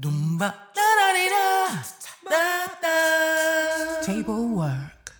Dumba. Table work.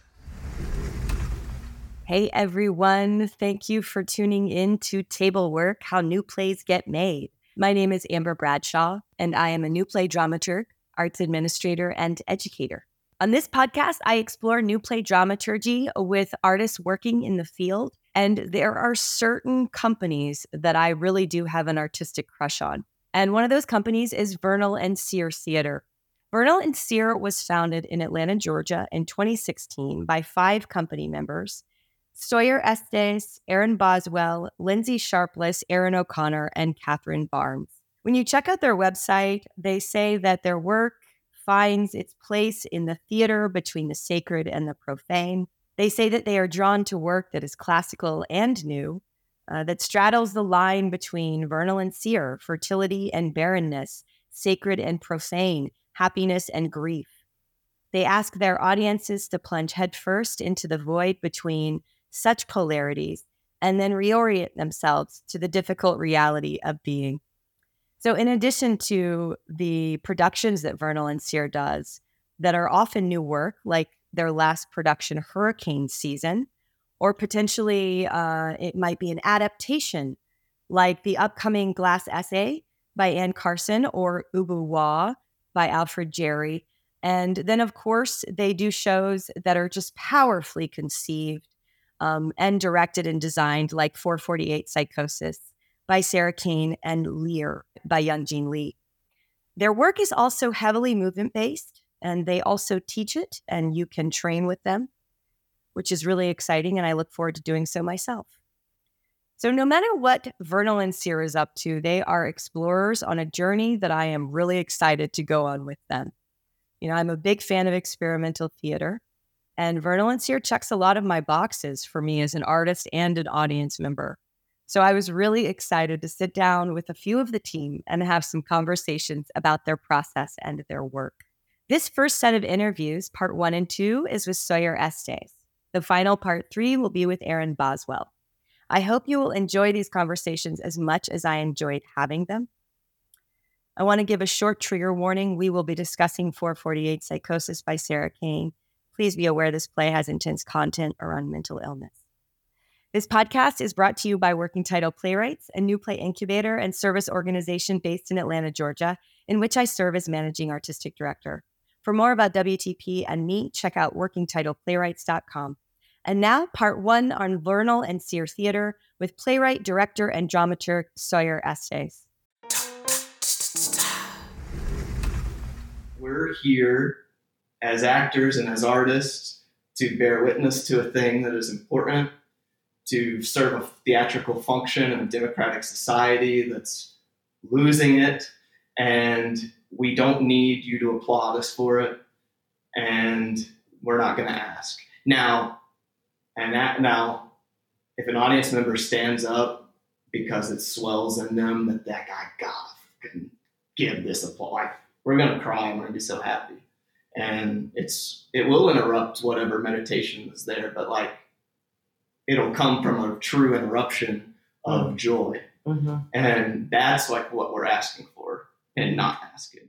Hey everyone, thank you for tuning in to Table Work How New Plays Get Made. My name is Amber Bradshaw, and I am a new play dramaturg, arts administrator, and educator. On this podcast, I explore new play dramaturgy with artists working in the field, and there are certain companies that I really do have an artistic crush on. And one of those companies is Vernal and Sere Theater. Vernal and Sere was founded in Atlanta, Georgia in 2016 by five company members Sawyer Estes, Erin Boswell, Lindsay Sharpless, Erin O'Conner, and Katherine Barnes. When you check out their website, they say that their work finds its place in the theater between the sacred and the profane. They say that they are drawn to work that is classical and new, uh, that straddles the line between vernal and sere, fertility and barrenness, sacred and profane, happiness and grief. They ask their audiences to plunge headfirst into the void between such polarities and then reorient themselves to the difficult reality of being. So, in addition to the productions that Vernal and Sere does that are often new work, like their last production, Hurricane Season, or potentially uh, it might be an adaptation, like the upcoming Glass Essay by Anne Carson or Ubu Roi by Alfred Jarry. And then, of course, they do shows that are just powerfully conceived um, and directed and designed, like 448 Psychosis by Sarah Kane and Lear by Young Jean Lee. Their work is also heavily movement based, and they also teach it, and you can train with them, which is really exciting. And I look forward to doing so myself. So, no matter what Vernal and Sere is up to, they are explorers on a journey that I am really excited to go on with them. You know, I'm a big fan of experimental theater, and Vernal and Sere checks a lot of my boxes for me as an artist and an audience member. So I was really excited to sit down with a few of the team and have some conversations about their process and their work. This first set of interviews, part one and two, is with Sawyer Estes. The final part three will be with Erin Boswell. I hope you will enjoy these conversations as much as I enjoyed having them. I want to give a short trigger warning. We will be discussing 448 Psychosis by Sarah Kane. Please be aware this play has intense content around mental illness. This podcast is brought to you by Working Title Playwrights, a new play incubator and service organization based in Atlanta, Georgia, in which I serve as managing artistic director. For more about WTP and me, check out workingtitleplaywrights.com. And now, part one on Vernal and Sere Theater with playwright, director, and dramaturg Sawyer Estes. We're here as actors and as artists to bear witness to a thing that is important to serve a theatrical function in a democratic society that's losing it. And we don't need you to applaud us for it. And we're not going to ask. Now, and that, now, if an audience member stands up because it swells in them that that guy got can give this applause, like, we're going to cry. We're going to be so happy. And it's, it will interrupt whatever meditation is there, but like, it'll come from a true interruption of mm-hmm. joy. Mm-hmm. And that's like what we're asking for and not asking.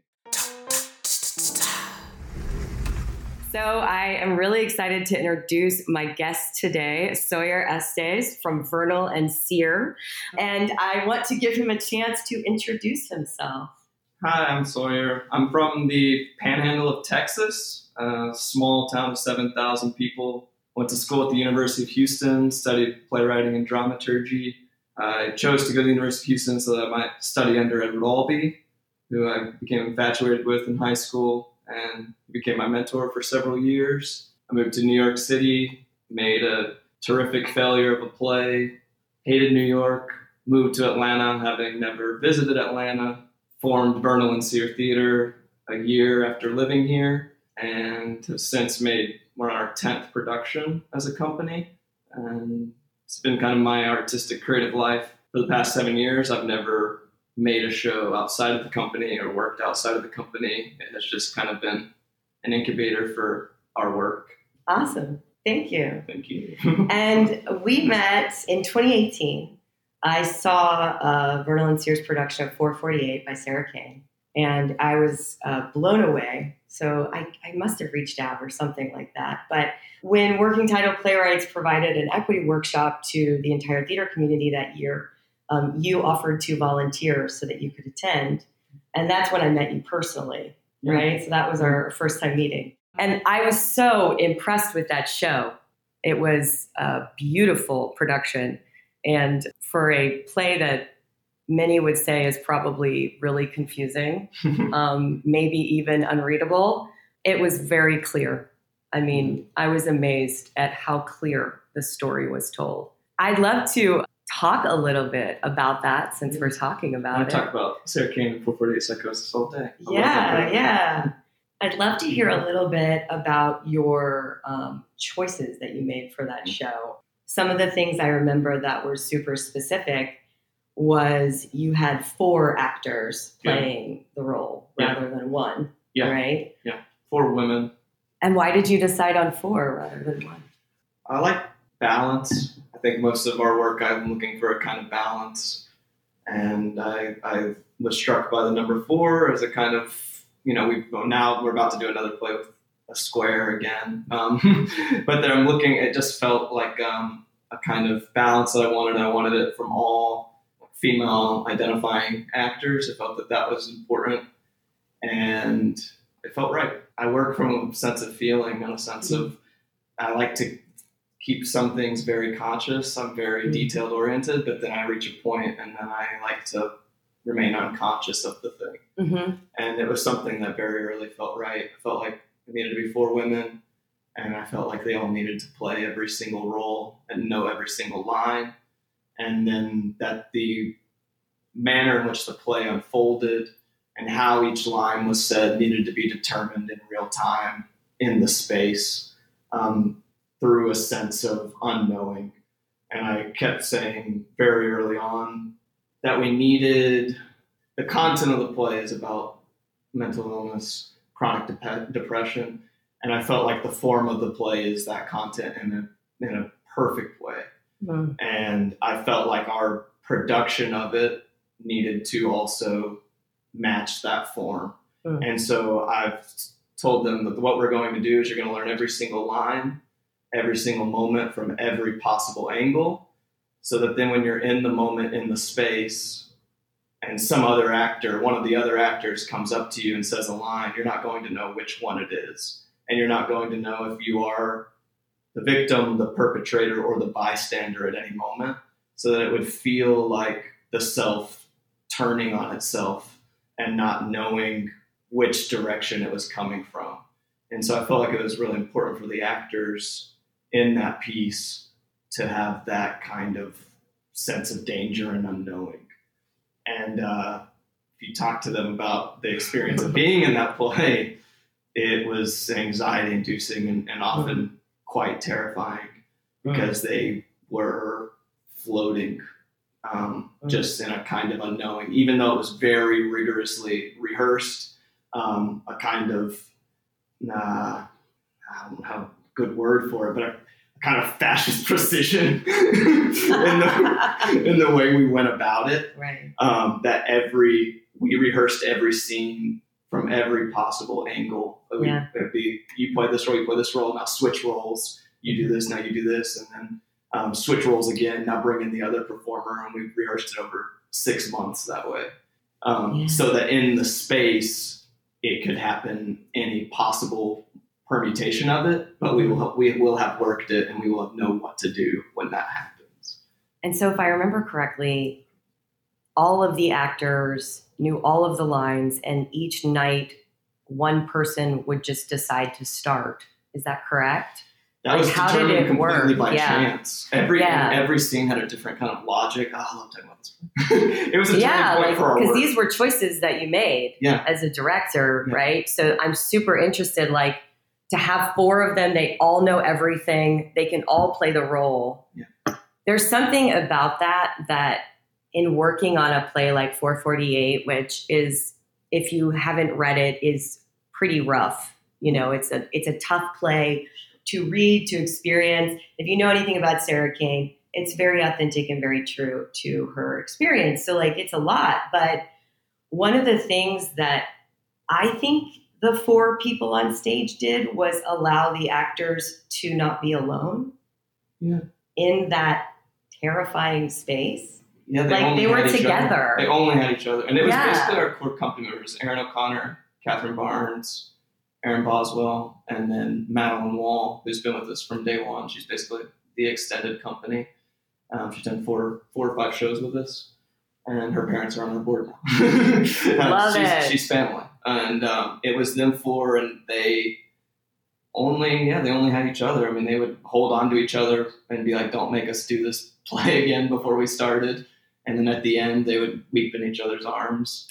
So I am really excited to introduce my guest today, Sawyer Estes from Vernal and Sere. And I want to give him a chance to introduce himself. Hi, I'm Sawyer. I'm from the panhandle of Texas, a small town of 7,000 people Went to school at the University of Houston, studied playwriting and dramaturgy. I chose to go to the University of Houston so that I might study under Edward Albee, who I became infatuated with in high school and became my mentor for several years. I moved to New York City, made a terrific failure of a play, hated New York, moved to Atlanta, having never visited Atlanta, formed Vernal and Sere Theater a year after living here, and have since made we're on our 10th production as a company. And it's been kind of my artistic creative life for the past seven years. I've never made a show outside of the company or worked outside of the company. It has just kind of been an incubator for our work. Awesome. Thank you. Thank you. and we met in 2018. I saw uh, Vernal and Sere's production of 448 by Sarah Kane. and I was uh, blown away. So I, I must have reached out or something like that. But when Working Title Playwrights provided an equity workshop to the entire theater community that year, um, you offered to volunteer so that you could attend. And that's when I met you personally, right? So that was our first time meeting. And I was so impressed with that show. It was a beautiful production. And for a play that many would say is probably really confusing, um, maybe even unreadable, it was very clear. I mean, I was amazed at how clear the story was told. I'd love to talk a little bit about that since we're talking about I it. talk about Sarah Kane and 448 Psychosis all day. I Yeah, yeah. I'd love to hear a little bit about your um, choices that you made for that show. Some of the things I remember that were super specific was you had four actors Yeah. playing the role Yeah. rather than one, Yeah. right? For women, And why did you decide on four rather than one? I like balance. I think most of our work, I'm looking for a kind of balance. And I, I was struck by the number four as a kind of, you know, we now we're about to do another play with a square again. Um, but then I'm looking, it just felt like um, a kind of balance that I wanted. I wanted it from all female identifying actors. I felt that that was important. And it felt right. I work from a sense of feeling and a sense of, I like to keep some things very conscious. I'm very Mhm. detailed oriented, but then I reach a point and then I like to remain unconscious of the thing. Mm-hmm. And it was something that very early felt right. I felt like it needed to be four women, and I felt like they all needed to play every single role and know every single line. And then that the manner in which the play unfolded and how each line was said needed to be determined in real time in the space um, through a sense of unknowing. And I kept saying very early on that we needed the content of the play is about mental illness, chronic dep- depression, and I felt like the form of the play is that content in a in a perfect way. And I felt like our production of it needed to also match that form. Mm. And so I've told them that what we're going to do is you're going to learn every single line, every single moment from every possible angle, so that then when you're in the moment in the space and some other actor, one of the other actors comes up to you and says a line, you're not going to know which one it is. And you're not going to know if you are the victim, the perpetrator, or the bystander at any moment, so that it would feel like the self turning on itself and not knowing which direction it was coming from. And so I felt like it was really important for the actors in that piece to have that kind of sense of danger and unknowing. And uh, if you talk to them about the experience of being in that play, it was anxiety inducing and, and often quite terrifying because they were floating um, Mm. just in a kind of unknowing, even though it was very rigorously rehearsed, um, a kind of, uh, I don't have a good word for it, but a, kind of fascist precision in, the, in the way we went about it. right. Um, that every, we rehearsed every scene from every possible angle. We- Yeah. It'd be, you play this role, you play this role, now switch roles. You do this, now you do this, and then um, switch roles again. Now bring in the other performer, and we rehearsed it over six months that way, um, Yeah. so that in the space it could happen any possible permutation of it. But we will we will have worked it, and we will know what to do when that happens. And so, if I remember correctly, all of the actors knew all of the lines, and each night one person would just decide to start. Is that correct? That Like, was how did determined it completely work? by Yeah. chance. Every Yeah. every scene had a different kind of logic. Oh, I love talking about this. it was a yeah, turning point like for our because these were choices that you made Yeah. as a director, right? So I'm super interested, like to have four of them. They all know everything. They can all play the role. Yeah. There's something about that that in working on a play like 448, which is if you haven't read it, is pretty rough. You know, it's a it's a tough play to read, to experience. If you know anything about Sarah Kane, it's very authentic and very true to her experience. So like it's a lot, but one of the things that I think the four people on stage did was allow the actors to not be alone Yeah. in that terrifying space. Yeah, Like, they were together. They only had each other, and it was Yeah. basically our core company members: Erin O'Conner, Katherine Barnes, Erin Boswell, and then Madeline Wall, who's been with us from day one. She's basically the extended company. Um, she's done four, four or five shows with us, and her parents are on the board now. Love she's, it. She's family, and um, it was them four, and they only, yeah, they only had each other. I mean, they would hold on to each other and be like, "Don't make us do this play again before we started." And then at the end, they would weep in each other's arms.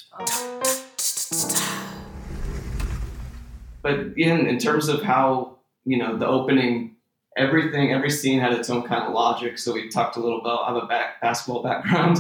But in, in terms of how, you know, the opening, everything, every scene had its own kind of logic. So we talked a little about, I have a back, basketball background.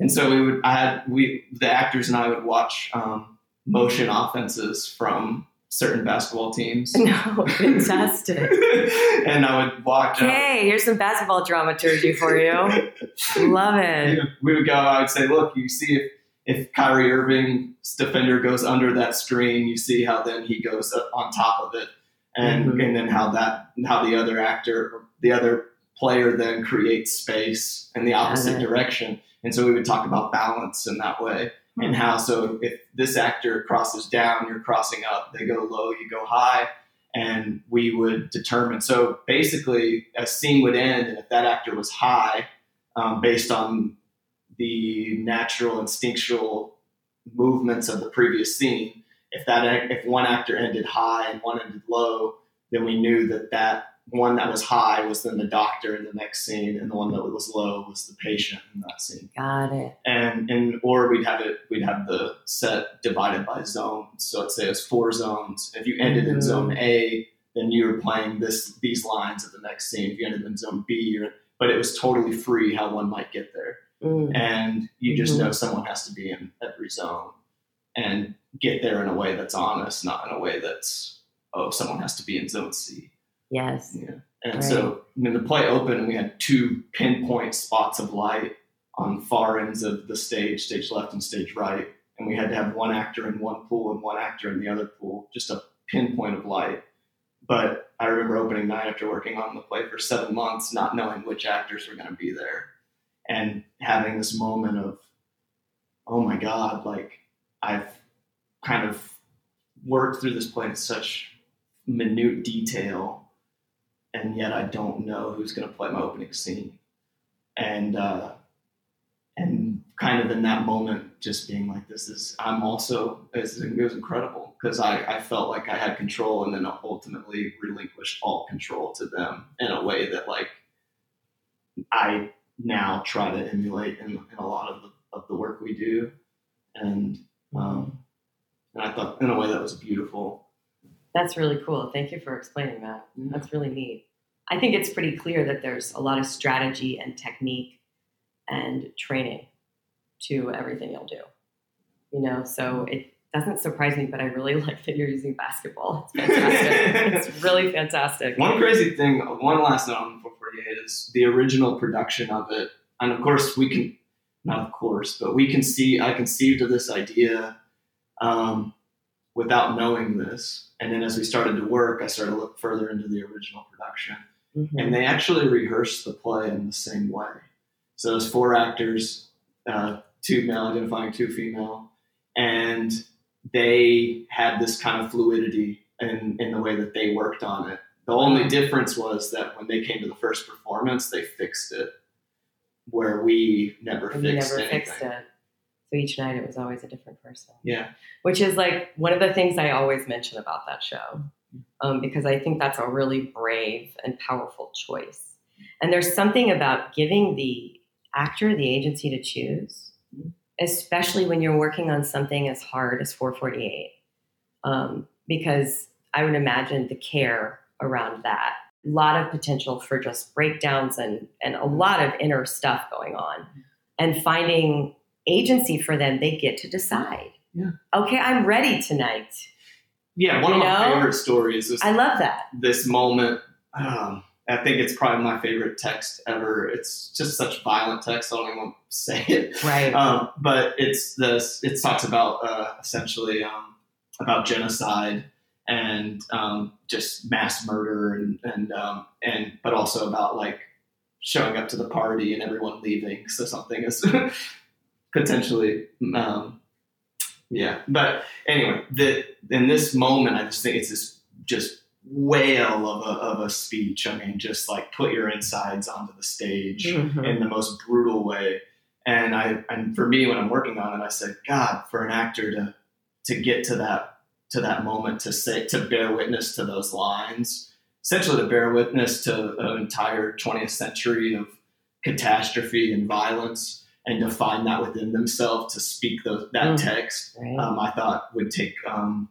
And so we would, I had, we, the actors and I would watch um, motion offenses from certain basketball teams. No, fantastic. and I would walk. Hey, Okay, here's some basketball dramaturgy for you. Love it. we would go. I would say, look, you see if if Kyrie Irving's defender goes under that screen, you see how then he goes up on top of it, and Mhm. and then how that how the other actor, the other player, then creates space in the opposite direction. And so we would talk about balance in that way. And how so if this actor crosses down, you're crossing up. They go low, you go high, and we would determine. So basically, a scene would end, and if that actor was high, um, based on the natural instinctual movements of the previous scene, if that if one actor ended high and one ended low, then we knew that that one that was high was then the doctor in the next scene, and the one that was low was the patient in that scene Got it. and and or we'd have it we'd have the set divided by zones so let's say it's four zones if you ended in Mhm. zone a then you were playing this these lines at the next scene if you ended in zone b you're, but it was totally free how one might get there Mm. and you just Mhm. know someone has to be in every zone and get there in a way that's honest not in a way that's oh someone has to be in zone c Yes. yeah. And Right. so when the play opened, and we had two pinpoint spots of light on far ends of the stage, stage left and stage right. And we had to have one actor in one pool and one actor in the other pool, just a pinpoint of light. But I remember opening night after working on the play for seven months, not knowing which actors were going to be there, and having this moment of, oh my God, like I've kind of worked through this play in such minute detail and yet I don't know who's going to play my opening scene. And uh, and kind of in that moment, just being like, "This is." I'm also it was, it was incredible because I, I felt like I had control, and then ultimately relinquished all control to them in a way that like I now try to emulate in, in a lot of the, of the work we do, and um, and I thought in a way that was beautiful. That's really cool. Thank you for explaining that. That's really neat. I think it's pretty clear that there's a lot of strategy and technique and training to everything you'll do. You know, so it doesn't surprise me, but I really like that you're using basketball. It's fantastic. it's really fantastic. One crazy thing, one last note on 448 is the original production of it. And of course, we can, not of course, but we can see, I conceived of this idea um, without knowing this. And then as we started to work, I started to look further into the original production. Mhm. And they actually rehearsed the play in the same way. So there's four actors, uh, two male identifying, two female, and they had this kind of fluidity in, in the way that they worked on it. The only difference was that when they came to the first performance, they fixed it, where we never fixed never anything. fixed it. So each night it was always a different person. Yeah, which is like one of the things I always mention about that show, um, because I think that's a really brave and powerful choice. And there's something about giving the actor the agency to choose, especially when you're working on something as hard as 448, um, because I would imagine the care around that. A lot of potential for just breakdowns and, and a lot of inner stuff going on. And finding agency for them, they get to decide. Yeah. Okay, I'm ready tonight. yeah. One You of my know? favorite stories is I love that. this moment um, I think it's probably my favorite text ever. It's just such violent text. I don't even want to say it. Right. Um, but it's this. It talks about uh, essentially um, about genocide and um, just mass murder and and um, and but also about like showing up to the party and everyone leaving. So something is potentially. Um, yeah, but anyway, the in this moment, I just think it's this just whale of a, of a speech. I mean, just like put your insides onto the stage Mhm. in the most brutal way. And I and for me, when I'm working on it, I said, God, for an actor to to get to that to that moment to say to bear witness to those lines, essentially to bear witness to an entire 20th century of catastrophe and violence, and to find that within themselves to speak those, that Mm. text Right. um, I thought would take um,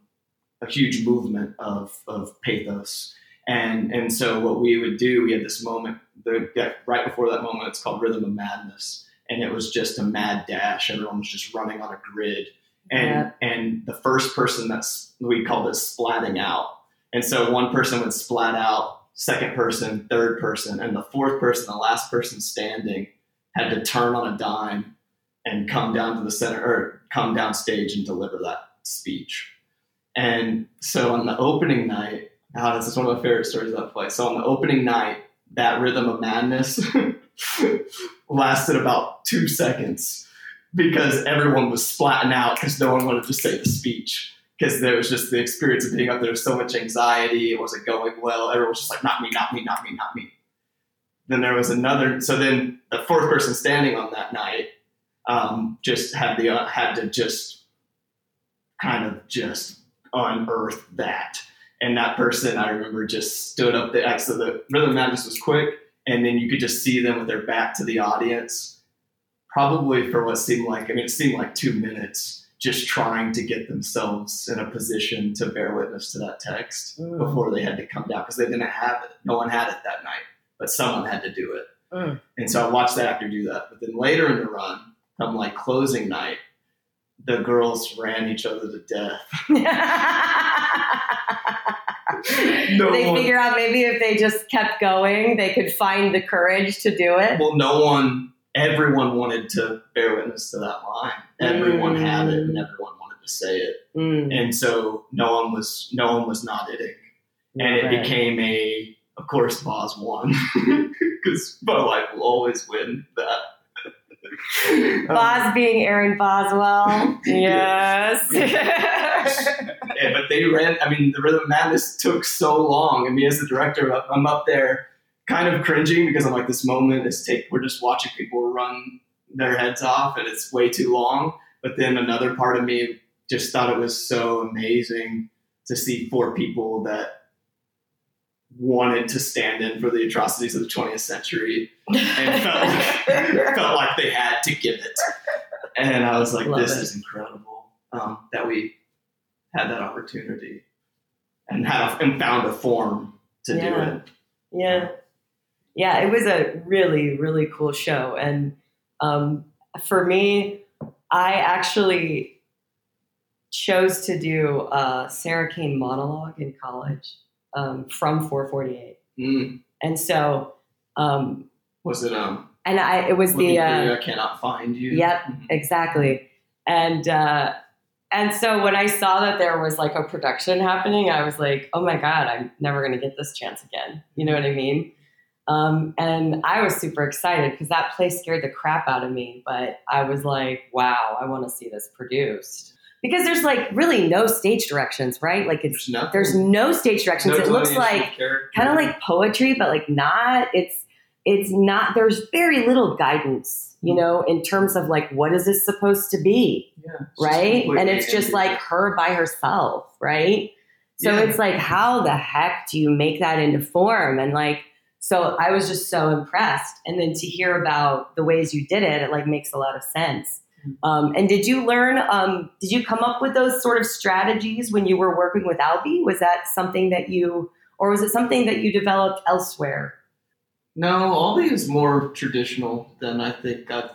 a huge movement of, of pathos. And, and so what we would do, we had this moment, the, right before that moment, it's called Rhythm of Madness. And it was just a mad dash. Everyone was just running on a grid. And, Yeah. and the first person that's, we called it splatting out. And so one person would splat out, second person, third person, and the fourth person, the last person standing, had to turn on a dime and come down to the center or come down stage and deliver that speech. And so on the opening night, oh, this is one of my favorite stories I've played. So on the opening night, that rhythm of madness lasted about two seconds because everyone was splatting out because no one wanted to say the speech. Because there was just the experience of being up there, so much anxiety, it wasn't going well. Everyone was just like, not me, not me, not me, not me. Then there was another. So then the fourth person standing on that night um, just had the uh, had to just kind of just unearth that. And that person, I remember, just stood up the there. So the rhythm madness was quick, and then you could just see them with their back to the audience, probably for what seemed like I mean, it seemed like two minutes, just trying to get themselves in a position to bear witness to that text Mm. before they had to come down because they didn't have it. No one had it that night, but someone had to do it. Mm. And so I watched the actor do that. But then later in the run, come like closing night, the girls ran each other to death. No they one- figure out maybe if they just kept going, they could find the courage to do it. Well, no one, everyone wanted to bear witness to that line. Everyone had it, and everyone wanted to say it. Mm. And so no one was, no one was not hitting. and it became a of course Boz won because Bud Light will always win that. Um, Boz being Erin Boswell. yes. yeah, but they ran. I mean, the Rhythm Madness took so long, and me as the director, I'm up there, kind of cringing because I'm like, this moment is take. We're just watching people run their heads off, and it's way too long. But then another part of me just thought it was so amazing to see four people that wanted to stand in for the atrocities of the 20th century and felt like, felt like they had to give it. And I was like, Love this it. is incredible um, that we had that opportunity and had and found a form to do it. Yeah. Yeah, it was a really, really cool show. And um, for me, I actually chose to do a Sarah Kane monologue in college um, from 448. Mm. And so, um, Was it um? and I, it was the, uh, I cannot find you. Yep. Mhm. exactly. And, uh, and so when I saw that there was like a production happening, I was like, oh my God, I'm never going to get this chance again. You know what I mean? Um, and I was super excited because that play scared the crap out of me. But I was like, wow, I want to see this produced. Because there's like really no stage directions, right? Like it's There's there's no stage directions. No it looks like kind of like poetry, but like not. It's it's not. There's very little guidance, you know, in terms of like what is this supposed to be, Yeah, right? And it's just empty. like her by herself, right? So Yeah. it's like, how the heck do you make that into form? And like, so I was just so impressed. And then to hear about the ways you did it, it like makes a lot of sense. Mm-hmm. Um, and did you learn? Um, did you come up with those sort of strategies when you were working with Albee? Was that something that you, or was it something that you developed elsewhere? No, Albee is more traditional than I think I've,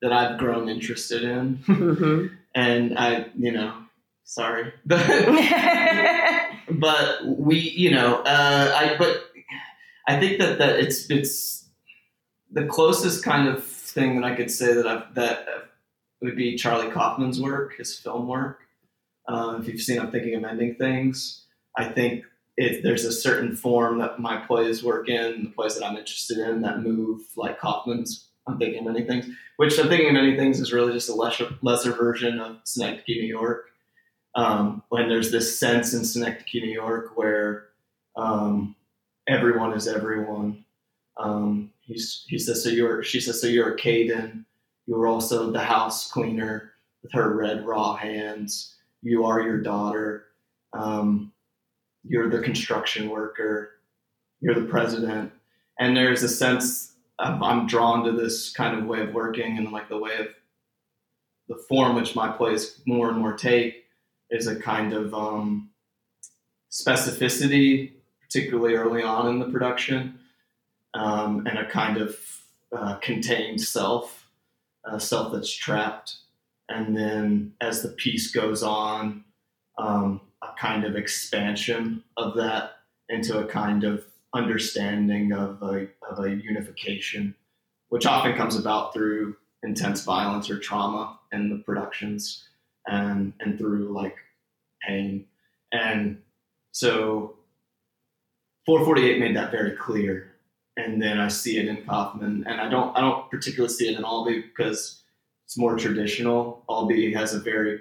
that I've grown interested in, Mhm. and I, you know, sorry, but but we, you know, uh, I but I think that that it's it's the closest kind of thing that I could say that I've that would be Charlie Kaufman's work, his film work. Um, if you've seen I'm Thinking of Ending Things, I think it, there's a certain form that my plays work in, the plays that I'm interested in that move like Kaufman's I'm Thinking of Ending Things, which I'm Thinking of Ending Things is really just a lesser, lesser version of Synecdoche, New York. Um, when there's this sense in Synecdoche, New York where um, everyone is everyone. Um, he's, he says, so you're, she says, so you're a Caden. You're also the house cleaner with her red raw hands. You are your daughter. Um, you're the construction worker. You're the president. And there's a sense of, I'm drawn to this kind of way of working and like the way of the form which my plays more and more take is a kind of um, specificity, particularly early on in the production, um, and a kind of uh, contained self, a self that's trapped. And then as the piece goes on, um, a kind of expansion of that into a kind of understanding of a, of a unification, which often comes about through intense violence or trauma in the productions and, and through like pain. And so 448 made that very clear. And then I see it in Kaufman, and I don't I don't particularly see it in Albee because it's more traditional. Albee has a very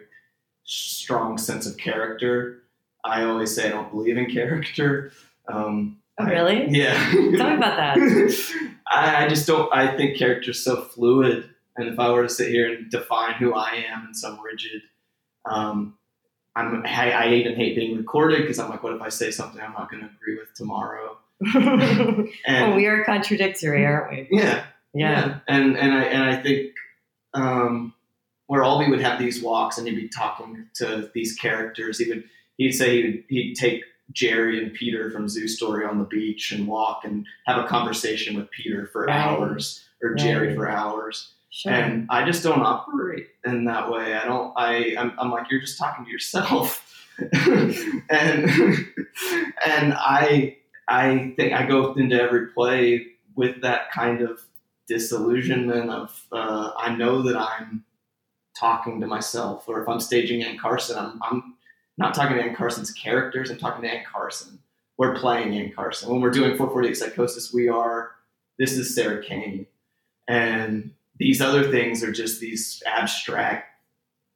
strong sense of character. I always say I don't believe in character. Um, Oh, really? I, yeah. Tell me about that. I, I just don't. I think character's so fluid, and if I were to sit here and define who I am in some rigid, um, I'm. I, I even hate being recorded because I'm like, what if I say something I'm not going to agree with tomorrow? And well, we are contradictory, aren't we? yeah, Yeah. and and I and I think um, where Albee would have these walks and he'd be talking to these characters. He would he'd say he'd, he'd take Jerry and Peter from Zoo Story on the beach and walk and have a conversation with Peter for Right. hours or Jerry for hours. Sure. And I just don't operate in that way. I don't. I I'm, I'm like you're just talking to yourself, and and I I think I go into every play with that kind of disillusionment of uh, I know that I'm talking to myself, or if I'm staging Anne Carson, I'm, I'm not talking to Anne Carson's characters. I'm talking to Anne Carson. We're playing Anne Carson. When we're doing 448 Psychosis, we are. This is Sarah Kane, and these other things are just these abstract,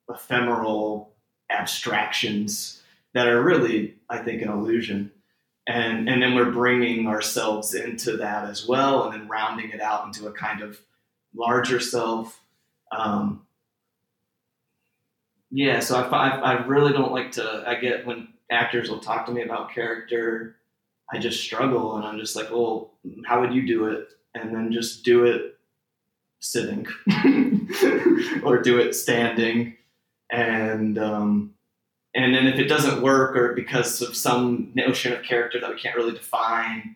ephemeral abstractions that are really, I think, an illusion. And, and then we're bringing ourselves into that as well, and then rounding it out into a kind of larger self. Um, yeah, so I, I, I really don't like to. I get when actors will talk to me about character, I just struggle, and I'm just like, well, how would you do it? And then just do it sitting, or do it standing, and um, and then if it doesn't work, or because of some notion of character that we can't really define,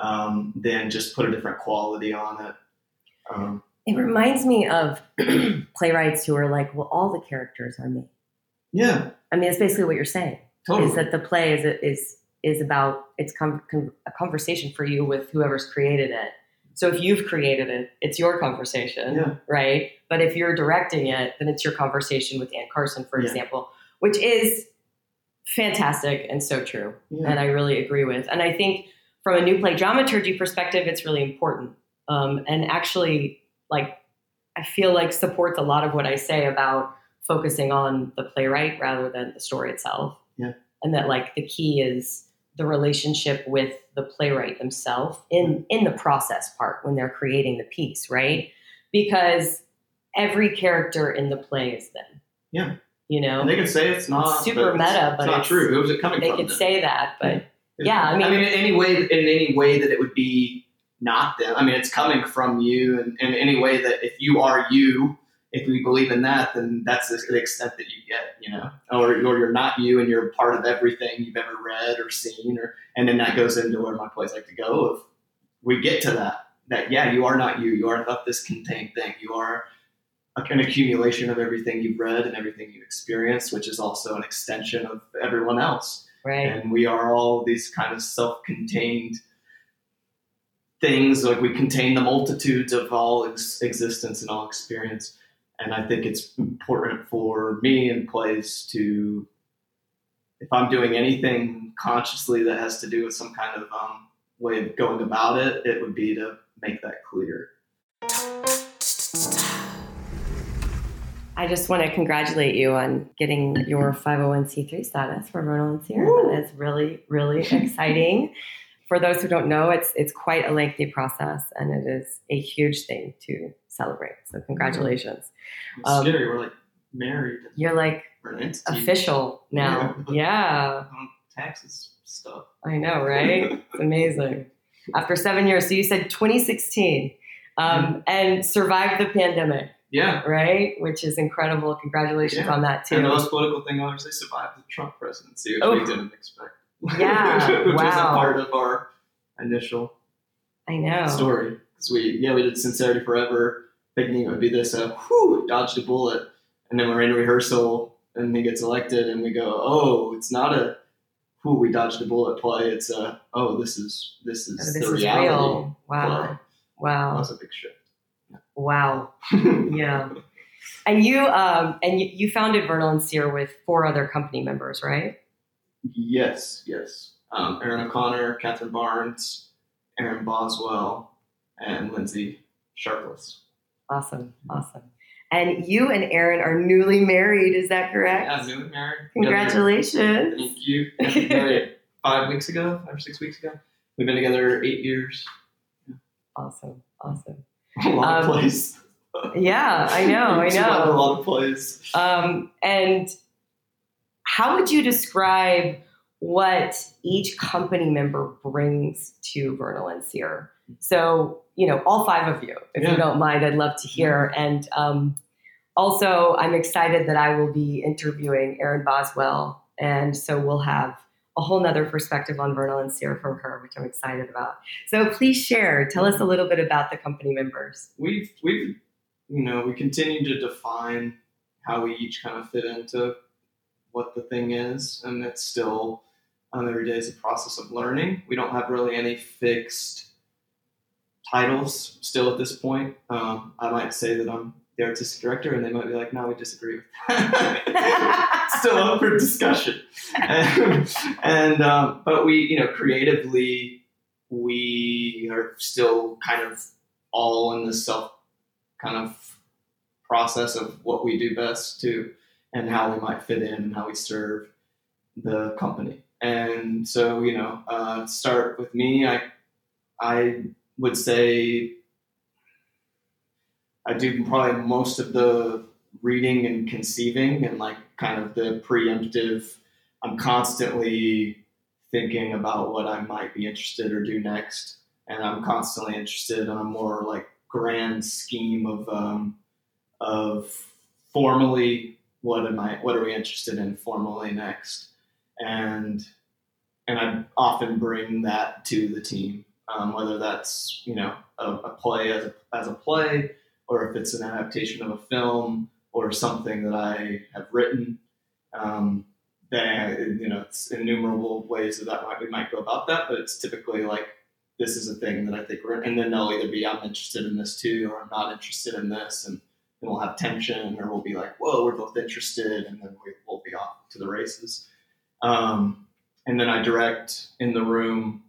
um, then just put a different quality on it. Um, it reminds me of playwrights who are like, well, all the characters are me. yeah, I mean, it's basically what you're saying. totally. Is that the play is is is about it's com- com- a conversation for you with whoever's created it. So if you've created it, it's your conversation, Yeah. right? But if you're directing it, then it's your conversation with Anne Carson, for Yeah. example, which is fantastic and so true. Yeah. and I really agree with. And I think from a new play dramaturgy perspective, it's really important. Um, and actually, like, I feel like supports a lot of what I say about focusing on the playwright rather than the story itself. Yeah. And that, like, the key is the relationship with the playwright themselves in in the process part when they're creating the piece, right? Because every character in the play is them. Yeah. You know, And they can say it's not It's super but meta, it's but it's not it's- true. Who's it coming they from? could then? say that, but Yeah, I mean- I mean, in any way, in any way that it would be not them. I mean, it's coming from you, and in any way that if you are you, if we believe in that, then that's the extent that you get, you know, or, or you're not you, and you're part of everything you've ever read or seen, or and then that goes into where my plays like to go. If we get to that, that yeah, you are not you. You are not this contained thing. You are an accumulation of everything you've read and everything you've experienced, which is also an extension of everyone else. Right. and we are all these kind of self-contained things like we contain the multitudes of all ex- existence and all experience. And i think it's important for me in plays to if i'm doing anything consciously that has to do with some kind of um, way of going about it it would be to make that clear I just want to congratulate you on getting your 501c3 status for Vernal and Sere. That is really, really exciting. For those who don't know, it's it's quite a lengthy process, and it is a huge thing to celebrate. So congratulations! it's Um, scary we're like married You're like we're an entity official now. Yeah, on taxes stuff I know, right? It's amazing. After seven years, so you said 2016, um, and survived the pandemic, yeah right? Which is incredible. Congratulations Yeah. on that too. And the most political thing they survived the Trump presidency, which Oh. we didn't expect. Yeah, which was a part of our initial I know. story. Because we, yeah, we did Sincerity Forever, thinking it would be this, uh, whew, dodged a bullet. And then we're in rehearsal, and he gets elected, and we go, oh, it's not a, whew, we dodged a bullet play. It's a, oh, this is, this is Oh, this the is reality. real. Wow. play. That Wow. was a big shift. Wow. Yeah. And you um and you, you founded Vernal and Sere with four other company members, right? Yes, yes. Um, Erin O'Conner, Katherine Barnes, Erin Boswell, and Lindsay Sharpless. Awesome. Awesome. And you and Erin are newly married, is that correct? Yeah, newly married. Congratulations. Thank you. Married five weeks ago, five or six weeks ago. We've been together eight years. Awesome. Awesome. A lot Um, of plays. Yeah, I know, I We've A lot of plays. Um, and how would you describe what each company member brings to Vernal and Sere? So, you know, all five of you, if Yeah. you don't mind, I'd love to hear. And um, also, I'm excited that I will be interviewing Erin Boswell. And so we'll have a whole nother perspective on Vernal and Sere from her, which I'm excited about. So please share, tell us a little bit about the company members. We've we've you know we continue to define how we each kind of fit into what the thing is, and it's still um, every day is a process of learning. We don't have really any fixed titles still at this point. Um, I might say that I'm the artistic director, and they might be like, "No, we disagree." with that." still up for discussion. and, and um, but we, you know, creatively, we are still kind of all in the self kind of process of what we do best too, and how we might fit in and how we serve the company. And so, you know, uh, start with me. I, I would say I do probably most of the reading and conceiving and like kind of the preemptive. I'm constantly thinking about what I might be interested or do next, and I'm constantly interested in a more like grand scheme of um, of formally what am I what are we interested in formally next, and and I often bring that to the team, um, whether that's you know a, a play as a, as a play or if it's an adaptation of a film or something that I have written. Um, then you know it's innumerable ways that, that we might go about that, but it's typically like this is a thing that I think we're, and then they'll either be I'm interested in this too, or I'm not interested in this, and then we'll have tension, or we'll be like, whoa, we're both interested, and then we, we'll be off to the races. Um, and then I direct in the room,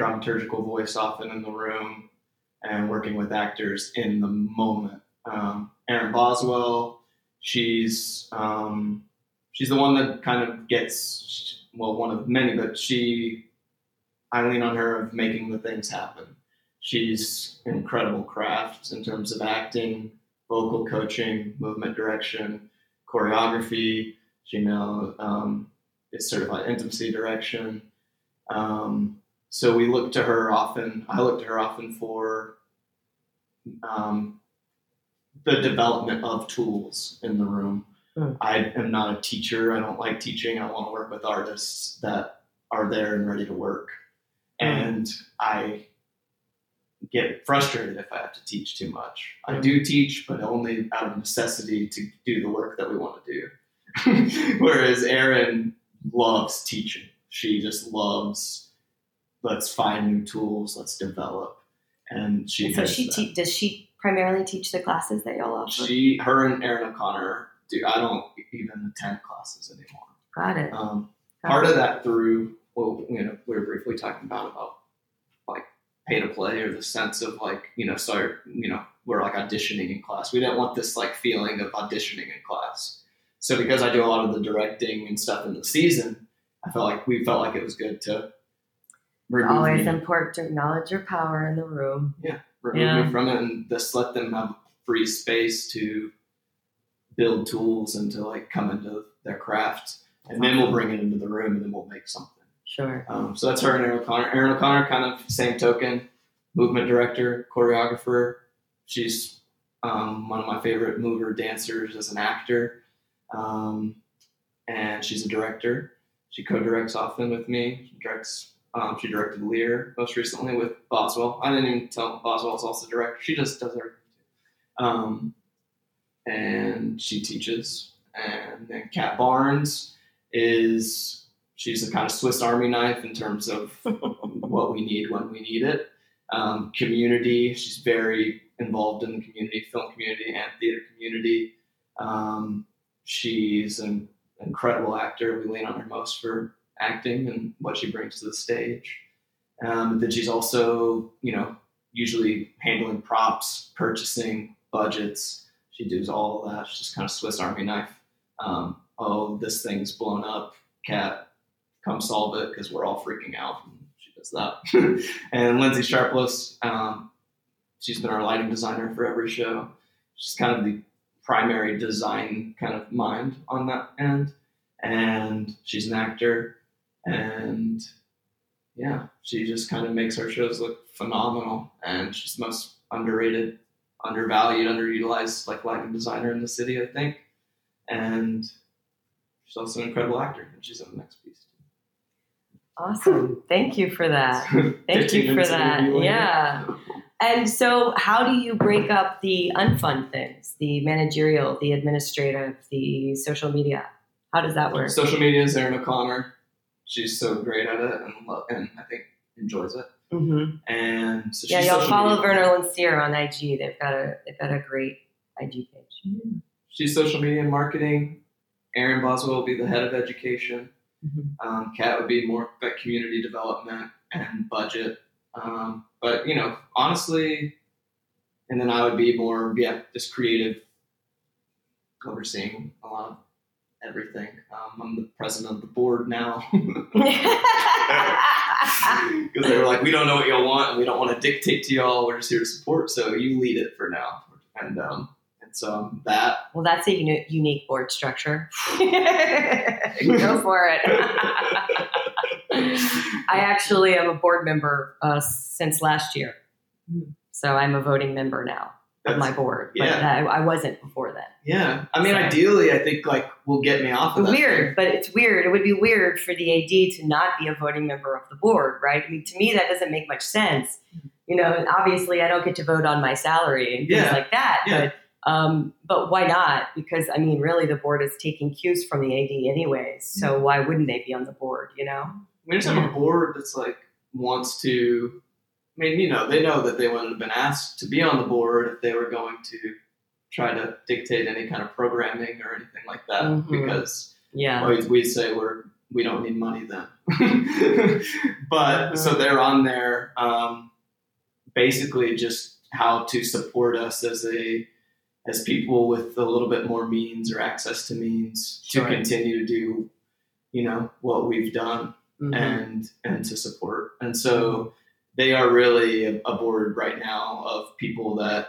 dramaturgical voice often in the room, and working with actors in the moment. Um, Erin Boswell, she's um, she's the one that kind of gets well, one of many, but she I lean on her of making the things happen. She's incredible craft in terms of acting, vocal coaching, movement direction, choreography. She now um, is certified intimacy direction. Um, so we look to her often. I look to her often for um, the development of tools in the room. Hmm. I am not a teacher. I don't like teaching. I want to work with artists that are there and ready to work. And I get frustrated if I have to teach too much. I do teach, but only out of necessity to do the work that we want to do. Whereas Erin loves teaching. She just loves let's find new tools, let's develop. and she And so she te- does she primarily teach the classes that y'all offer? she her and Erin O'Conner do. I don't even attend classes anymore. Got it. Um, Got part it. of that through well, you know, we were briefly talking about about like pay to play or the sense of like you know, start you know, we're like auditioning in class. We didn't want this like feeling of auditioning in class. So because I do a lot of the directing and stuff in the season, I felt like we felt like it was good to remove Always me, important to acknowledge your power in the room. Yeah, remove Yeah. me from it and just let them have free space to build tools and to like come into their craft. And then we'll bring it into the room and then we'll make something. Sure. Um, so that's her and Erin O'Conner. Erin O'Conner, kind of same token, movement director, choreographer. She's um, one of my favorite mover dancers as an actor, um, and she's a director. She co-directs often with me. She directs. Um, she directed Lear most recently with Boswell. I didn't even tell Boswell's also director. She just does everything. Um, and she teaches. And then Kat Barnes is she's a kind of Swiss Army knife in terms of what we need when we need it. Um, community, she's very involved in the community, film community and theater community. Um, she's an incredible actor. We lean on her most for acting and what she brings to the stage. Um, then she's also, you know, usually handling props, purchasing, budgets. She does all of that. She's just kind of Swiss Army knife. Um, oh, this thing's blown up. Kat, come solve it because we're all freaking out. And she does that. and Lindsay Sharpless, um, she's been our lighting designer for every show. She's kind of the primary design kind of mind on that end. And she's an actor. And yeah, she just kind of makes our shows look phenomenal. And she's the most underrated, undervalued, underutilized like lighting designer in the city, I think. And she's also an incredible actor, and she's in the next piece. Awesome. Thank you for that. Thank you for that. Yeah. And so, how do you break up the unfun things, the managerial, the administrative, the social media? How does that work? Social media is Erin O'Conner. She's so great at it and love, and I think enjoys it. hmm And so Yeah, y'all follow media. Werner Lincier on IG. They've got a they've got a great IG page. She's social media and marketing. Erin Boswell will be the head of education. Mhm. Um, Kat would be more about community development and budget. Um, but you know, honestly, and then I would be more yeah, just creative, overseeing a lot of everything. Um, I'm the president of the board now because they were like, we don't know what y'all want, and we don't want to dictate to y'all. We're just here to support, so you lead it for now. And um, and so that well, that's a uni- unique board structure. Go for it. I actually am a board member uh, since last year, so I'm a voting member now of my board. But yeah. I, I wasn't before then. Yeah, I mean, So- ideally, I think like will get me off of. Weird, but it's weird. It would be weird for the AD to not be a voting member of the board, right? I mean, to me, that doesn't make much sense. You know, obviously, I don't get to vote on my salary and things Yeah. like that. Yeah. But um, but why not? Because I mean, really, the board is taking cues from the AD anyways. So why wouldn't they be on the board? You know? We just have a board that's like wants to. I mean, you know, they know that they wouldn't have been asked to be on the board if they were going to try to dictate any kind of programming or anything like that. Mhm. Because Yeah. we we say we're we don't need money then. but Mhm. so they're on there, um, basically just how to support us as a as people with a little bit more means or access to means Sure. to continue to do, you know, what we've done Mhm. and and to support. And so they are really a, a board right now of people that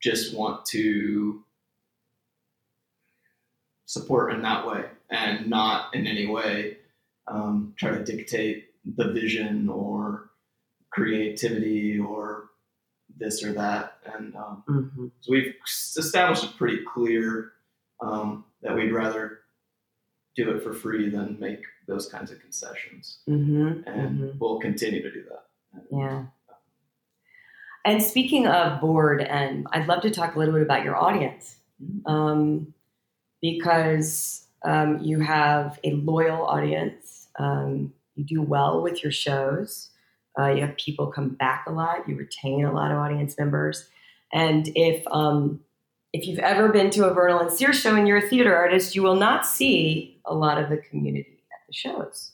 just want to support in that way and not in any way um, try to dictate the vision or creativity or this or that. And um, Mhm. so we've established pretty clear um, that we'd rather do it for free than make those kinds of concessions Mhm. and Mhm. we'll continue to do that. Yeah. And speaking of board, and I'd love to talk a little bit about your audience um, because um, you have a loyal audience. Um, you do well with your shows. Uh, you have people come back a lot. You retain a lot of audience members. And if um, if you've ever been to a Vernal and Sere show and you're a theater artist, you will not see a lot of the community at the shows.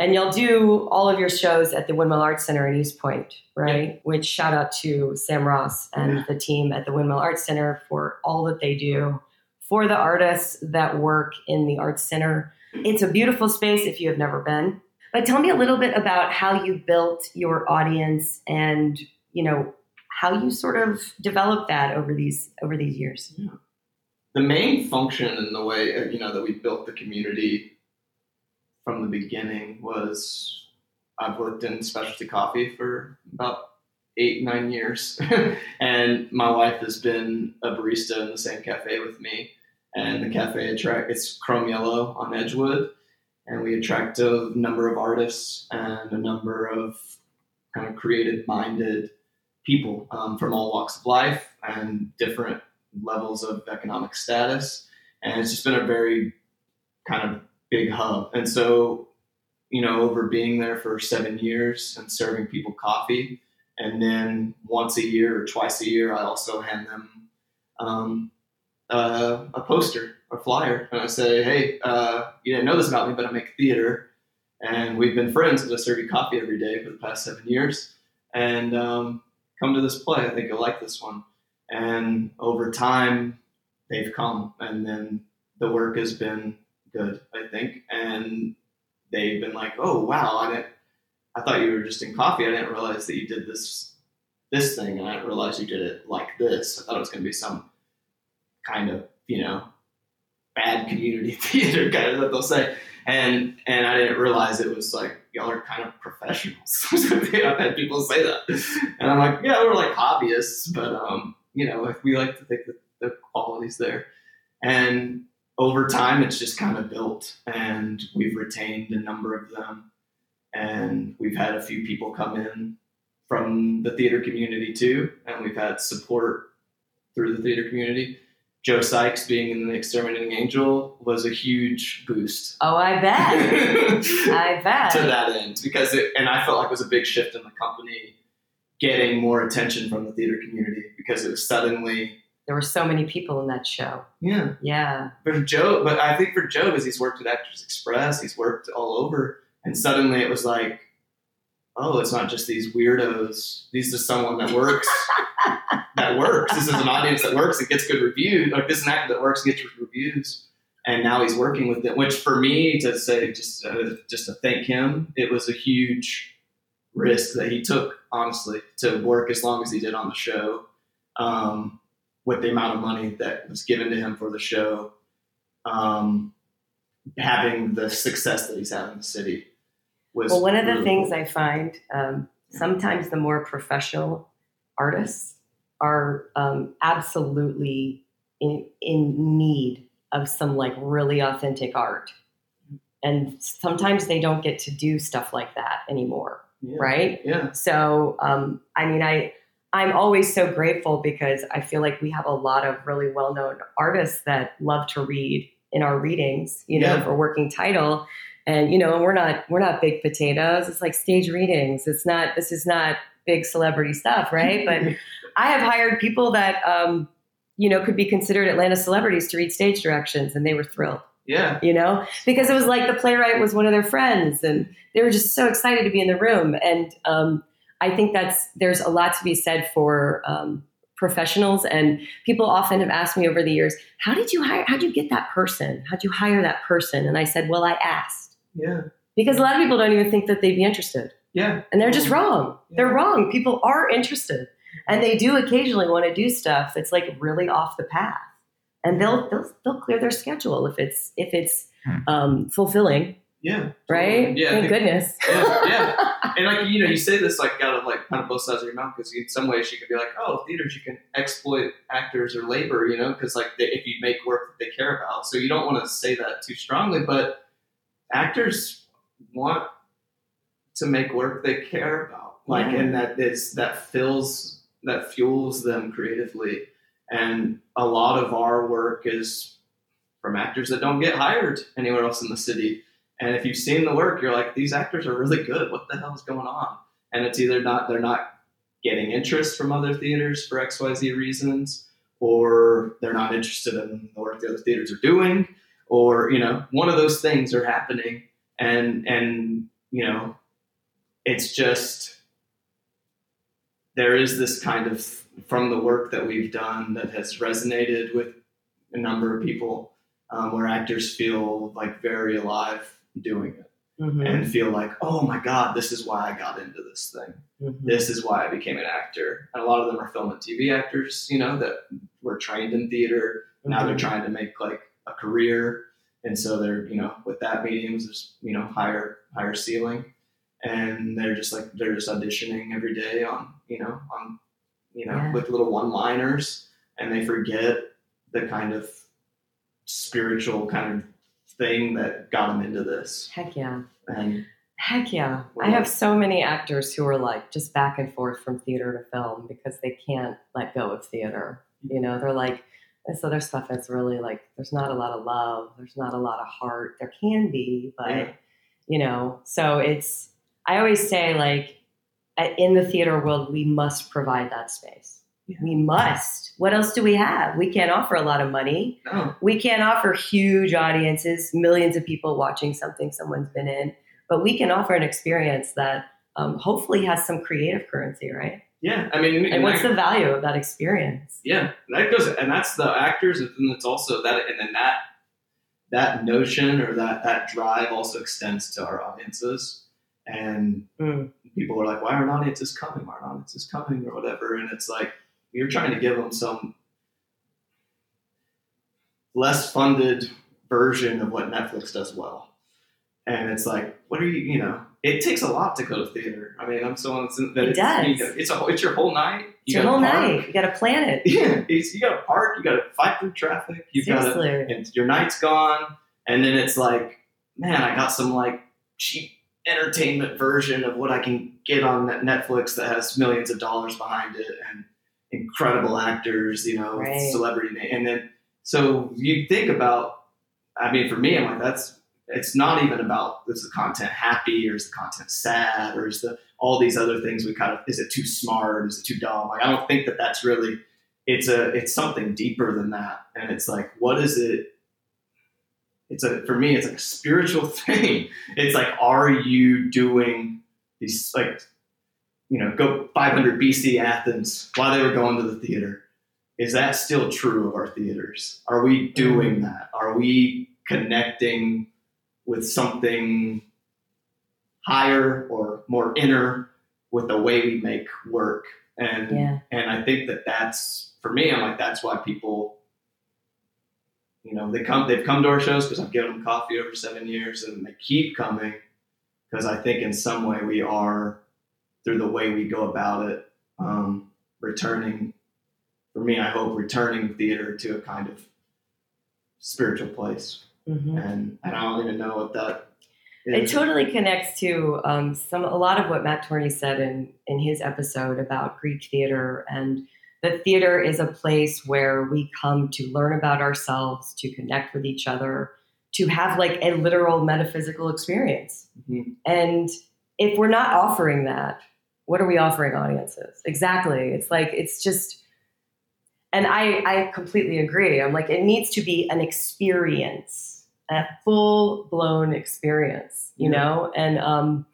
And you'll do all of your shows at the Windmill Arts Center in East Point, right? Which shout out to Sam Ross and the team at the Windmill Arts Center for all that they do for the artists that work in the Arts Center. It's a beautiful space if you have never been. But tell me a little bit about how you built your audience and, you know, how you sort of developed that over these over these years. Yeah. The main function and the way uh, you know that we built the community from the beginning was I've worked in specialty coffee for about eight nine years, and my wife has been a barista in the same cafe with me. And the cafe attract it's Chrome Yellow on Edgewood, and we attract a number of artists and a number of kind of creative minded people um, from all walks of life and different levels of economic status. And it's just been a very kind of big hub. And so, you know, over being there for seven years and serving people coffee, and then once a year or twice a year, I also hand them um, uh, a poster or flyer, and I say, "Hey, uh, you didn't know this about me, but I make theater, and we've been friends because I serve you coffee every day for the past seven years, and um, come to this play. I think you'll like this one." And over time, they've come, and then the work has been good, I think, and they've been like, "Oh, wow, I didn't." I thought you were just in coffee. I didn't realize that you did this this thing, and I didn't realize you did it like this. I thought it was going to be some kind of you know bad community theater kind of that they'll say, and and I didn't realize it was like y'all are kind of professionals. I've had people say that, and I'm like, yeah, we're like hobbyists, but um, you know, we like to think that the quality's there, and over time, it's just kind of built, and we've retained a number of them and we've had a few people come in from the theater community too, and we've had support through the theater community. Joe Sykes being in the Exterminating Angel was a huge boost. Oh, I bet. I bet. to that end, because it, and I felt like it was a big shift in the company getting more attention from the theater community because it was suddenly there were so many people in that show. yeah Yeah. for Joe, but I think for Joe, because he's worked at Actors Express, he's worked all over, and suddenly it was like, oh, it's not just these weirdos. These is someone that works. that works. This is an audience that works It gets good reviews. Like this is an actor that works and gets reviews. And now he's working with it. Which for me to say, just uh, just to thank him, it was a huge risk that he took, honestly, to work as long as he did on the show. Um, with the amount of money that was given to him for the show, um, having the success that he's had in the city was. Well, one of the things cool. I find um, sometimes the more professional artists are um, absolutely in, in need of some like really authentic art. And sometimes they don't get to do stuff like that anymore, Yeah. right? Yeah. So, um, I mean, I I'm always so grateful because I feel like we have a lot of really well known artists that love to read in our readings, you know, Yeah. for working title. And you know, we're not we're not big potatoes. It's like stage readings. It's not this is not big celebrity stuff, right? But I have hired people that um, you know could be considered Atlanta celebrities to read stage directions, and they were thrilled yeah. you know, because it was like the playwright was one of their friends and they were just so excited to be in the room. And um, I think that's there's a lot to be said for um, professionals. And people often have asked me over the years, how did you hire, how'd you get that person? How'd you hire that person? And I said, well, I asked Yeah. because a lot of people don't even think that they'd be interested Yeah. and they're just wrong. They're wrong. People are interested, and they do occasionally want to do stuff that's like really off the path, and they'll they'll, they'll clear their schedule if it's if it's um, fulfilling, Yeah. right? Yeah. Thank goodness. yeah, yeah. And like you know, you say this like out of like kind of both sides of your mouth because in some ways you could be like, oh, theaters you can exploit actors or labor, you know, because like they, if you make work that they care about, so you don't want to say that too strongly, but actors want to make work they care about, like, Yeah. and that is that fills that fuels them creatively, and a lot of our work is from actors that don't get hired anywhere else in the city. And if you've seen the work, you're like, these actors are really good. What the hell is going on? and it's either not they're not getting interest from other theaters for xyz reasons or they're not interested in the work the other theaters are doing or you know one of those things are happening and and you know it's just there is this kind of from the work that we've done that has resonated with a number of people um, where actors feel like very alive doing it Mhm. and feel like oh my god this is why i got into this thing Mhm. this is why i became an actor and a lot of them are film and tv actors you know that were trained in theater now they're Mhm. trying to make like a career and so they're you know with that mediums there's you know higher higher ceiling and they're just like they're just auditioning every day on you know on you know Yeah. with little one liners and they forget the kind of spiritual kind of thing that got him into this Heck yeah. and Heck yeah. I have so many actors who are like just back and forth from theater to film because they can't let go of theater. Mm-hmm. You know, they're like, this other stuff is really like, there's not a lot of love, there's not a lot of heart. There can be, but, Yeah. you know, so it's, I always say, like, in the theater world, we must provide that space. We must. What else do we have? We can't offer a lot of money no we can't offer huge audiences, millions of people watching something someone's been in, but we can offer an experience that um, hopefully has some creative currency, right? yeah i mean And what's that- the value of that experience? yeah that goes and that's the actors and then it's also that and then that that notion or that that drive also extends to our audiences and Mm. people are like why aren't audiences coming why aren't audiences coming or whatever and it's like you're trying to give them some less funded version of what netflix does well and it's like what are you you know it takes a lot to go to theater i mean i'm someone that's in, that It it's, does. you know, it's a it's your whole night It's your whole park. night. You got to plan it. yeah it's, you gotta park you gotta fight through traffic you Seriously. and your night's gone and then it's like man i got some like cheap entertainment version of what i can get on netflix that has millions of dollars behind it and incredible actors you know Right. celebrity and then so you think about i mean for me i'm like that's it's not even about is the content happy or is the content sad or is the all these other things we kind of is it too smart is it too dumb? Like i don't think that that's really it's a it's something deeper than that and it's like what is it? It's a for me it's like a spiritual thing. It's like are you doing these like you know go 500 bc athens while they were going to the theater is that still true of our theaters are we doing mm-hmm. that are we connecting with something higher or more inner with the way we make work and Yeah. and I think that that's for me. I'm like that's why people, you know, they come they've come to our shows because I've given them coffee over seven years, and they keep coming because I think in some way we are through the way we go about it, um, returning. For me, I hope returning theater to a kind of spiritual place, Mhm. and and I don't even know what that. It totally connects to um, some a lot of what Matt Torney said in in his episode about Greek theater and that theater is a place where we come to learn about ourselves, to connect with each other, to have like a literal metaphysical experience. Mhm. And if we're not offering that, what are we offering audiences? Exactly. It's like it's just and I I completely agree. I'm like it needs to be an experience, a full blown experience, you Yeah. know? And um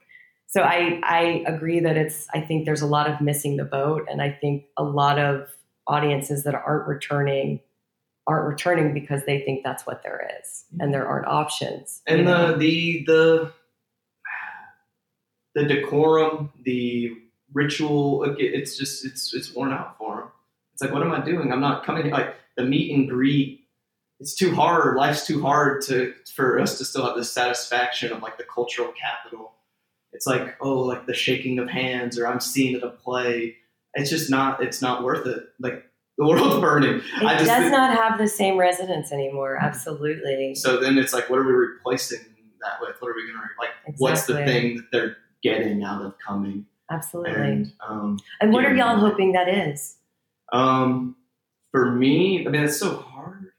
so I I agree that it's I think there's a lot of missing the boat and I think a lot of audiences that aren't returning aren't returning because they think that's what there is and there aren't options. and know? the the the the decorum, the ritual, like, it- it's just it's it's worn out for them. It's like, what am I doing? I'm not coming like the meet and greet. It's too hard. Life's too hard to for us to still have the satisfaction of like the cultural capital. It's like oh, like the shaking of hands, or I'm seeing at a play. It's just not. It's not worth it. Like the world's burning. It I just does think- not have the same resonance anymore. Mm-hmm. Absolutely. So then it's like, what are we replacing that with? What are we gonna like? What's the thing that they're getting out of coming? Absolutely. And um, And what are y'all hoping that is? um, for me, I mean, it's so hard.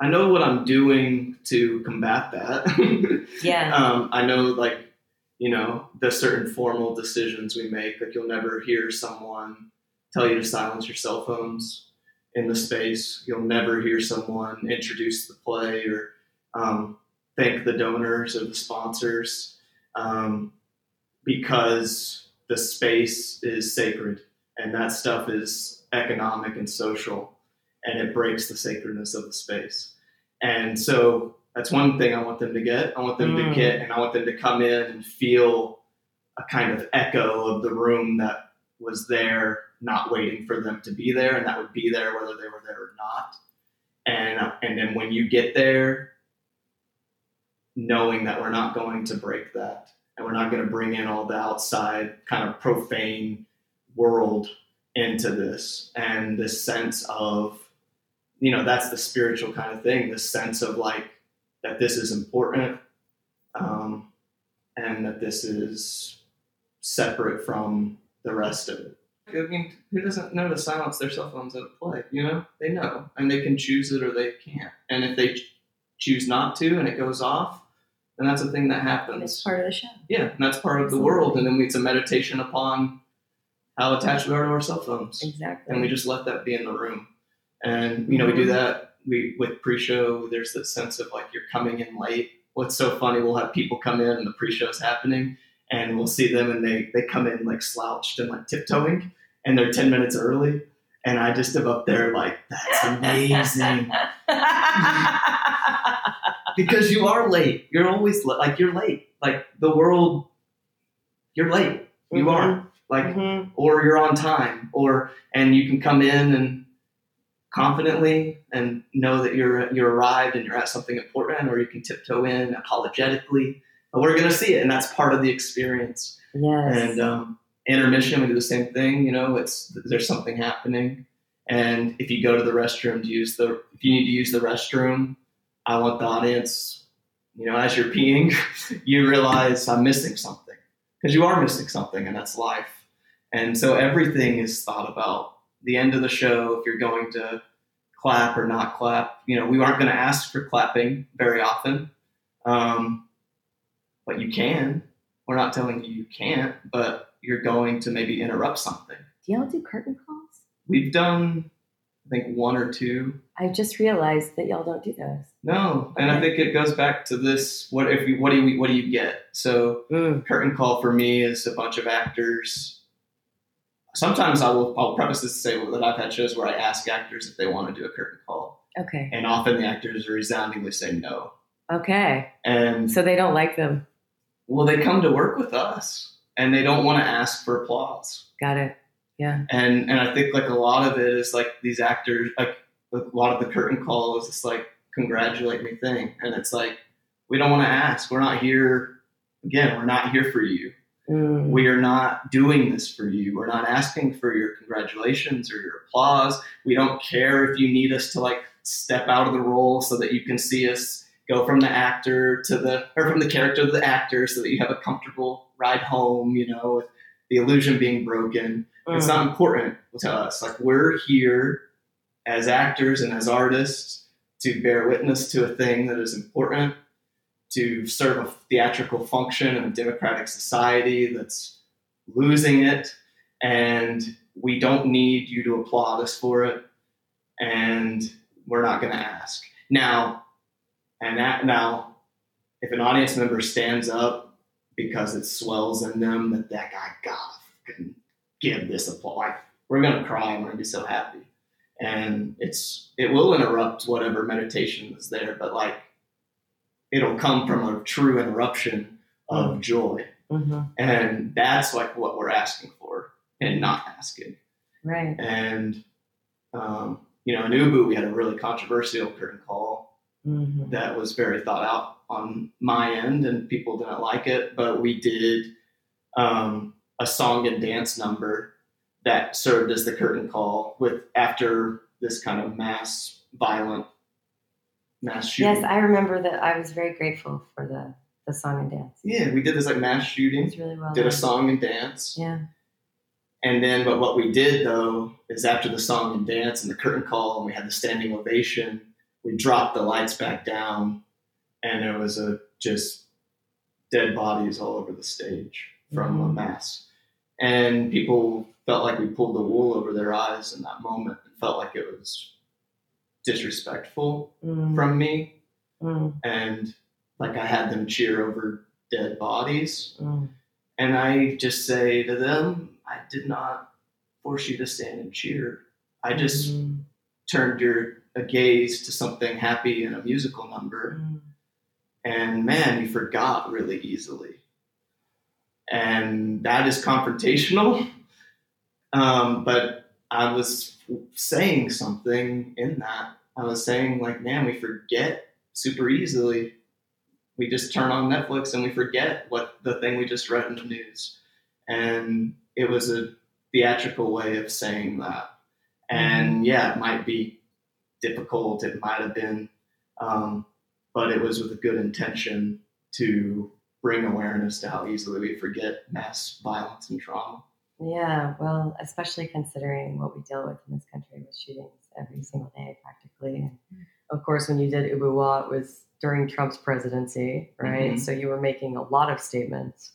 I know what I'm doing to combat that. Yeah. um, I know, like, you know, the certain formal decisions we make. Like you'll never hear someone tell you to silence your cell phones in the space. You'll never hear someone introduce the play or um, thank the donors or the sponsors um, because the space is sacred and that stuff is economic and social and it breaks the sacredness of the space. And so that's one thing I want them to get. I want them Mm. to get, and I want them to come in and feel a kind of echo of the room that was there, not waiting for them to be there, and that would be there whether they were there or not. And and then when you get there, knowing that we're not going to break that, and we're not going to bring in all the outside kind of profane world into this, and this sense of you know that's the spiritual kind of thing this sense of like that this is important um, and that this is separate from the rest of it. I mean who doesn't know to silence their cell phones at play you know? They know and they can choose it or they can't. And if they choose not to and it goes off then that's a thing that happens It's part of the show. yeah and that's part of the world and then it's a meditation upon how attached we are to our cell phones Exactly. and we just let that be in the room. And you know, we do mm-hmm. that. We with pre-show. There's this sense of like you're coming in late. What's so funny? We'll have people come in and the pre-show's happening, and we'll see them and they they come in like slouched and like tiptoeing, and they're ten minutes early. And I just am up there like that's amazing because you are late. You're always li- like you're late. Like the world, you're late. You Mhm. are like Mhm. or you're on time or and you can come in and confidently and know that you're you're arrived and you're at something important or you can tiptoe in apologetically but we're going to see it and that's part of the experience Yes. and um, intermission we do the same thing you know it's there's something happening and if you go to the restroom to use the if you need to use the restroom i want the audience you know as you're peeing you realize i'm missing something. Because you are missing something and that's life. And so everything is thought about. The end of the show if you're going to clap or not clap you know we aren't going to ask for clapping very often. Um, but you can. We're not telling you you can't but you're going to maybe interrupt something. Do y'all do curtain calls? we've done i think one or two I just realized that y'all don't do those. no and i think it goes back to this what if you what do you what do you get so Mm. curtain call for me is a bunch of actors. Sometimes I will I'll preface this to say that I've had shows where I ask actors if they want to do a curtain call, Okay. and often the actors resoundingly say no. Okay. And So they don't like them. well, they come to work with us, and they don't want to ask for applause. Got it. Yeah. And and I think like a lot of it is like these actors like a lot of the curtain call is this like congratulate me thing, and it's like we don't want to ask. We're not here. Again, we're not here for you. Mm. we are not doing this for you. We're not asking for your congratulations or your applause. We don't care if you need us to like step out of the role so that you can see us go from the actor to the or from the character to the actor so that you have a comfortable ride home, you know, with the illusion being broken. It's Mm. not important to us. Like we're here as actors and as artists to bear witness to a thing that is important, to serve a theatrical function in a democratic society that's losing it, and we don't need you to applaud us for it, and we're not going to ask now. And that now, if an audience member stands up because it swells in them that that guy got fucking give this applause. Like, we're gonna cry and we're gonna be so happy. And it's it will interrupt whatever meditation is there, but like it'll come from a true interruption of joy. Mhm. And that's like what we're asking for and not asking. Right. And um, you know, in Ubu we had a really controversial curtain call Mhm. that was very thought out on my end, and people didn't like it. But we did um, a song and dance number that served as the curtain call with after this kind of mass violent mass shooting. Yes, I remember that. I was very grateful for the the song and dance. yeah, we did this like mass It shooting, was really well did a song and dance, Yeah. and then but what we did though is after the song and dance and the curtain call and we had the standing ovation, we dropped the lights back down, and there was a just dead bodies all over the stage from a Mhm. mass. And people felt like we pulled the wool over their eyes in that moment. It felt like it was disrespectful Mm, from me. mm, And like I had them cheer over dead bodies. mm. And I just say to them, I did not force you to stand and cheer. I just Mm, turned your a gaze to something happy in a musical number. mm. And man, you forgot really easily. And that is confrontational. Um, but I was saying something in that. I was saying, like, man, we forget super easily. We just turn on Netflix and we forget what the thing we just read in the news. And it was a theatrical way of saying that. And yeah, it might be difficult. It might have been, um, but it was with a good intention to bring awareness to how easily we forget mass violence and trauma. Yeah, well, especially considering what we deal with in this country with shootings every single day, practically. And of course, when you did Ubu Roi, it was during Trump's presidency, right? Mhm. So you were making a lot of statements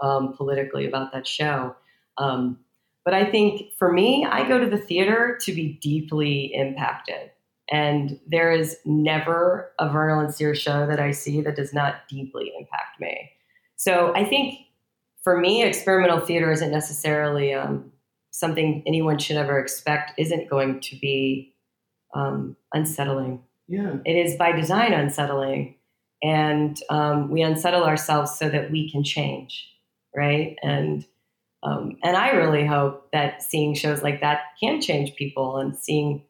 um, politically about that show. Um, but I think for me, I go to the theater to be deeply impacted. And there is never a Vernal and Sere show that I see that does not deeply impact me. So I think for me, experimental theater isn't necessarily um, something anyone should ever expect, isn't going to be um, unsettling. Yeah. It is by design unsettling. And um, we unsettle ourselves so that we can change, right? And um, and I really hope that seeing shows like that can change people and seeing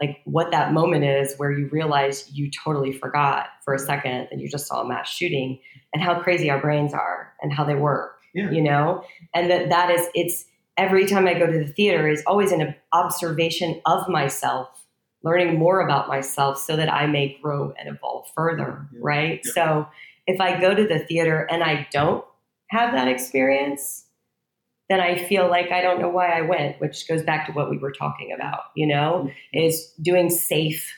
like what that moment is where you realize you totally forgot for a second that you just saw a mass shooting and how crazy our brains are and how they work Yeah. you know and that that is it's every time i go to the theater is always an observation of myself learning more about myself so that i may grow and evolve further Yeah. right Yeah. so if i go to the theater and i don't have that experience then i feel like i don't know why i went which goes back to what we were talking about you know is doing safe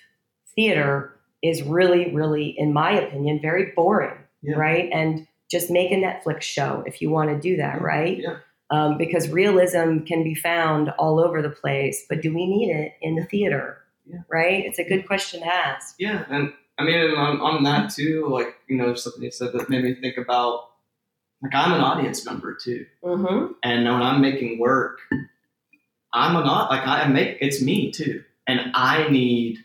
theater is really really in my opinion very boring Yeah. right and just make a netflix show if you want to do that Yeah. right Yeah. um, because realism can be found all over the place but do we need it in the theater Yeah. right it's a good question to ask Yeah. And I mean, on, on that too, like, you know, something you said that made me think about, like, I'm an audience member too. mm-hmm. And when I'm making work, I'm an like I make it's me too, and I need.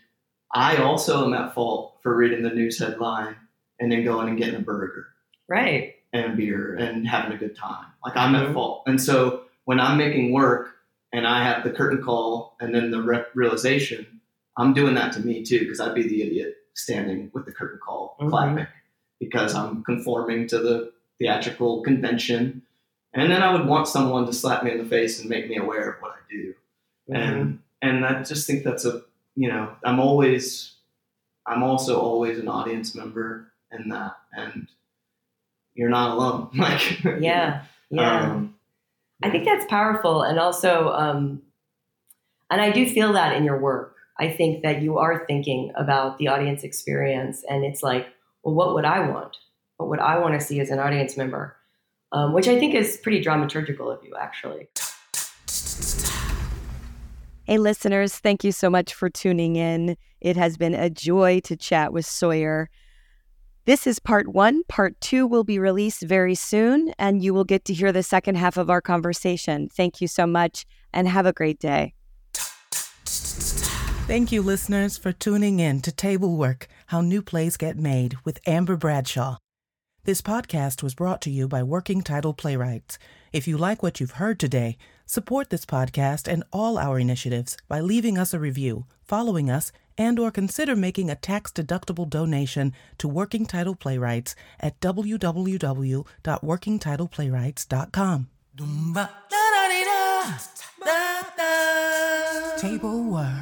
I also am at fault for reading the news headline and then going and getting a burger right and a beer and having a good time. Like I'm Mhm. at fault, and so when I'm making work and I have the curtain call and then the re- realization, I'm doing that to me too because I'd be the idiot standing with the curtain call Mhm. clapping because I'm conforming to the theatrical convention. And then I would want someone to slap me in the face and make me aware of what I do. Mhm. And and I just think that's a you know, I'm always I'm also always an audience member in that and you're not alone. Like yeah yeah um, I think that's powerful, and also, um, and I do feel that in your work. I think that you are thinking about the audience experience, and it's like, well, what would I want? What I want to see as an audience member? Um, which I think is pretty dramaturgical of you, actually. Hey, listeners, thank you so much for tuning in. It has been a joy to chat with Sawyer. This is part one. Part two will be released very soon, and you will get to hear the second half of our conversation. Thank you so much, and have a great day. Thank you, listeners, for tuning in to Table Work How New Plays Get Made with Amber Bradshaw. This podcast was brought to you by Working Title Playwrights. If you like what you've heard today, support this podcast and all our initiatives by leaving us a review, following us, and or consider making a tax-deductible donation to Working Title Playwrights at www.workingtitleplaywrights.com. Table.